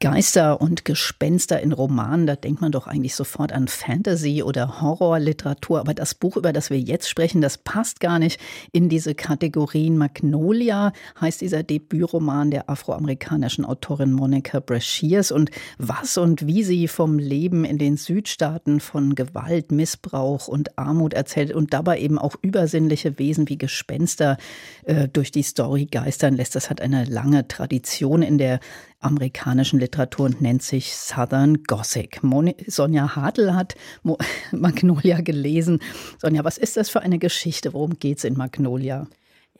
Geister und Gespenster in Romanen, da denkt man doch eigentlich sofort an Fantasy oder Horrorliteratur. Aber das Buch, über das wir jetzt sprechen, das passt gar nicht in diese Kategorien. Magnolia heißt dieser Debütroman der afroamerikanischen Autorin Monica Brashears. Und was und wie sie vom Leben in den Südstaaten von Gewalt, Missbrauch und Armut erzählt und dabei eben auch übersinnliche Wesen wie Gespenster äh, durch die Story geistern lässt, das hat eine lange Tradition in der amerikanischen Literatur und nennt sich Southern Gothic. Moni Sonja Hartl hat Mo Magnolia gelesen. Sonja, was ist das für eine Geschichte? Worum geht es in Magnolia?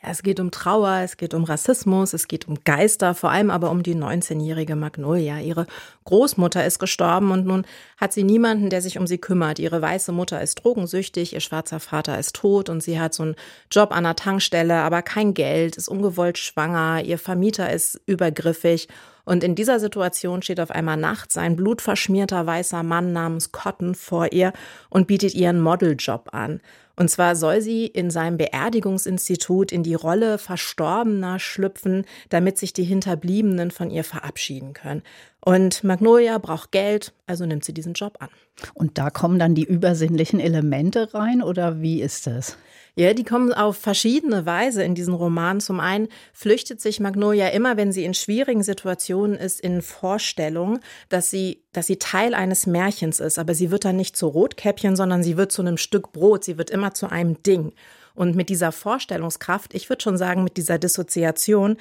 Ja, es geht um Trauer, es geht um Rassismus, es geht um Geister, vor allem aber um die 19-jährige Magnolia. Ihre Großmutter ist gestorben und nun hat sie niemanden, der sich um sie kümmert. Ihre weiße Mutter ist drogensüchtig, ihr schwarzer Vater ist tot und sie hat so einen Job an der Tankstelle, aber kein Geld, ist ungewollt schwanger, ihr Vermieter ist übergriffig und in dieser Situation steht auf einmal nachts ein blutverschmierter weißer Mann namens Cotton vor ihr und bietet ihr einen Modeljob an. Und zwar soll sie in seinem Beerdigungsinstitut in die Rolle Verstorbener schlüpfen, damit sich die Hinterbliebenen von ihr verabschieden können. Und Magnolia braucht Geld, also nimmt sie diesen Job an. Und da kommen dann die übersinnlichen Elemente rein oder wie ist das? Ja, die kommen auf verschiedene Weise in diesen Roman. Zum einen flüchtet sich Magnolia immer, wenn sie in schwierigen Situationen ist, in Vorstellung, dass sie, dass sie Teil eines Märchens ist. Aber sie wird dann nicht zu Rotkäppchen, sondern sie wird zu einem Stück Brot. Sie wird immer zu einem Ding. Und mit dieser Vorstellungskraft, ich würde schon sagen, mit dieser Dissoziation,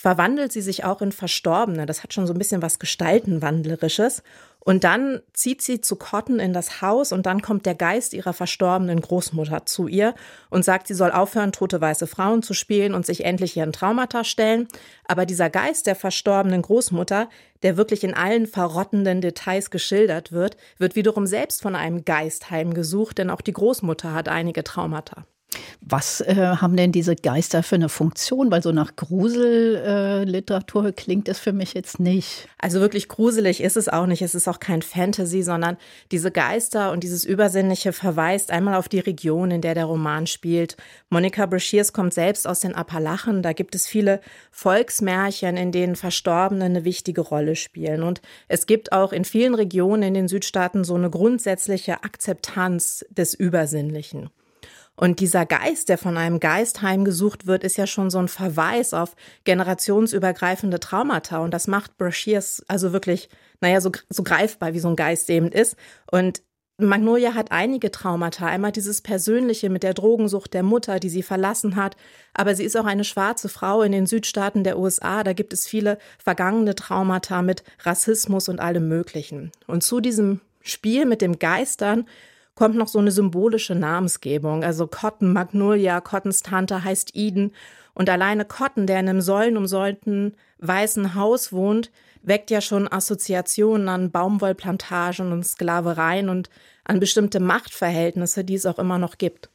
verwandelt sie sich auch in Verstorbene. Das hat schon so ein bisschen was Gestaltenwandlerisches. Und dann zieht sie zu Cotton in das Haus und dann kommt der Geist ihrer verstorbenen Großmutter zu ihr und sagt, sie soll aufhören, tote weiße Frauen zu spielen und sich endlich ihren Traumata stellen. Aber dieser Geist der verstorbenen Großmutter, der wirklich in allen verrottenden Details geschildert wird, wird wiederum selbst von einem Geist heimgesucht, denn auch die Großmutter hat einige Traumata. Was äh, haben denn diese Geister für eine Funktion? Weil so nach Gruselliteratur äh, klingt es für mich jetzt nicht. Also wirklich gruselig ist es auch nicht. Es ist auch kein Fantasy, sondern diese Geister und dieses Übersinnliche verweist einmal auf die Region, in der der Roman spielt. Monica Brashears kommt selbst aus den Appalachen. Da gibt es viele Volksmärchen, in denen Verstorbene eine wichtige Rolle spielen. Und es gibt auch in vielen Regionen in den Südstaaten so eine grundsätzliche Akzeptanz des Übersinnlichen. Und dieser Geist, der von einem Geist heimgesucht wird, ist ja schon so ein Verweis auf generationsübergreifende Traumata. Und das macht Brashears also wirklich, naja, so, so greifbar, wie so ein Geist eben ist. Und Magnolia hat einige Traumata. Einmal dieses Persönliche mit der Drogensucht der Mutter, die sie verlassen hat. Aber sie ist auch eine schwarze Frau in den Südstaaten der USA. Da gibt es viele vergangene Traumata mit Rassismus und allem Möglichen. Und zu diesem Spiel mit dem Geistern kommt noch so eine symbolische Namensgebung. Also Cotton Magnolia, Cottons Tante heißt Eden. Und alleine Cotton, der in einem säulenumsäulten weißen Haus wohnt, weckt ja schon Assoziationen an Baumwollplantagen und Sklavereien und an bestimmte Machtverhältnisse, die es auch immer noch gibt.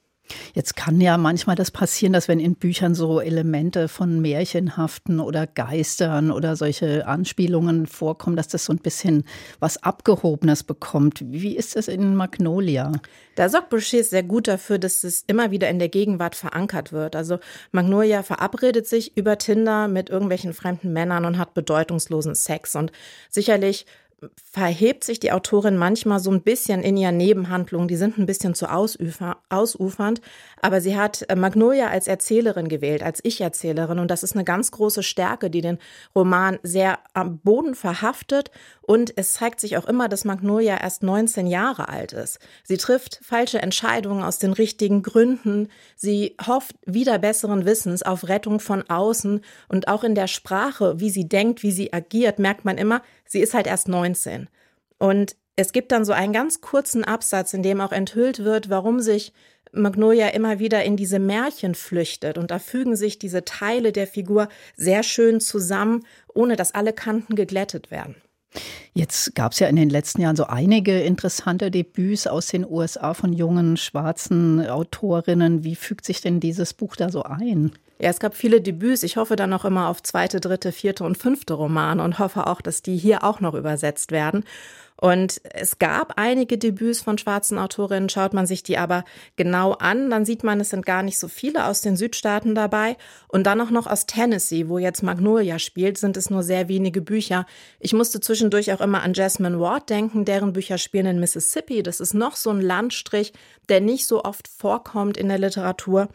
Jetzt kann ja manchmal das passieren, dass wenn in Büchern so Elemente von Märchenhaften oder Geistern oder solche Anspielungen vorkommen, dass das so ein bisschen was Abgehobenes bekommt. Wie ist das in Magnolia? Da sorgt Boucher sehr gut dafür, dass es immer wieder in der Gegenwart verankert wird. Also Magnolia verabredet sich über Tinder mit irgendwelchen fremden Männern und hat bedeutungslosen Sex. Und sicherlich verhebt sich die Autorin manchmal so ein bisschen in ihren Nebenhandlungen. Die sind ein bisschen zu ausufer, ausufernd. Aber sie hat äh, Magnolia als Erzählerin gewählt, als Ich-Erzählerin. Und das ist eine ganz große Stärke, die den Roman sehr am Boden verhaftet. Und es zeigt sich auch immer, dass Magnolia erst 19 Jahre alt ist. Sie trifft falsche Entscheidungen aus den richtigen Gründen. Sie hofft wieder besseren Wissens auf Rettung von außen. Und auch in der Sprache, wie sie denkt, wie sie agiert, merkt man immer, sie ist halt erst 19. Und es gibt dann so einen ganz kurzen Absatz, in dem auch enthüllt wird, warum sich Magnolia immer wieder in diese Märchen flüchtet. Und da fügen sich diese Teile der Figur sehr schön zusammen, ohne dass alle Kanten geglättet werden. Jetzt gab es ja in den letzten Jahren so einige interessante Debüts aus den USA von jungen schwarzen Autorinnen. Wie fügt sich denn dieses Buch da so ein? Ja, es gab viele Debüts. Ich hoffe dann auch immer auf zweite, dritte, vierte und fünfte Romane und hoffe auch, dass die hier auch noch übersetzt werden. Und es gab einige Debüts von schwarzen Autorinnen. Schaut man sich die aber genau an, dann sieht man, es sind gar nicht so viele aus den Südstaaten dabei. Und dann auch noch aus Tennessee, wo jetzt Magnolia spielt, sind es nur sehr wenige Bücher. Ich musste zwischendurch auch immer an Jasmine Ward denken, deren Bücher spielen in Mississippi. Das ist noch so ein Landstrich, der nicht so oft vorkommt in der Literatur.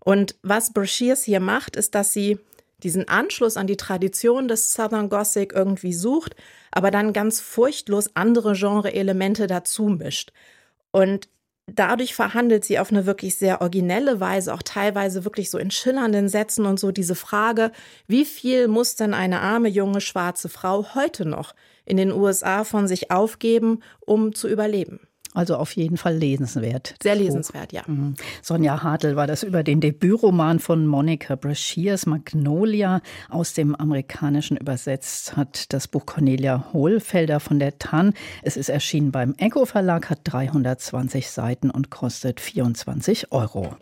Und was Brashears hier macht, ist, dass sie diesen Anschluss an die Tradition des Southern Gothic irgendwie sucht, aber dann ganz furchtlos andere Genre-Elemente dazu mischt. Und dadurch verhandelt sie auf eine wirklich sehr originelle Weise, auch teilweise wirklich so in schillernden Sätzen und so diese Frage, wie viel muss denn eine arme junge schwarze Frau heute noch in den USA von sich aufgeben, um zu überleben? Also auf jeden Fall lesenswert. Sehr lesenswert, ja. Mhm. Sonja Hartl war das über den Debütroman von Monica Brashears, Magnolia, aus dem Amerikanischen übersetzt, hat das Buch Cornelia Hohlfelder von der TAN. Es ist erschienen beim Echo Verlag, hat 320 Seiten und kostet 24 Euro.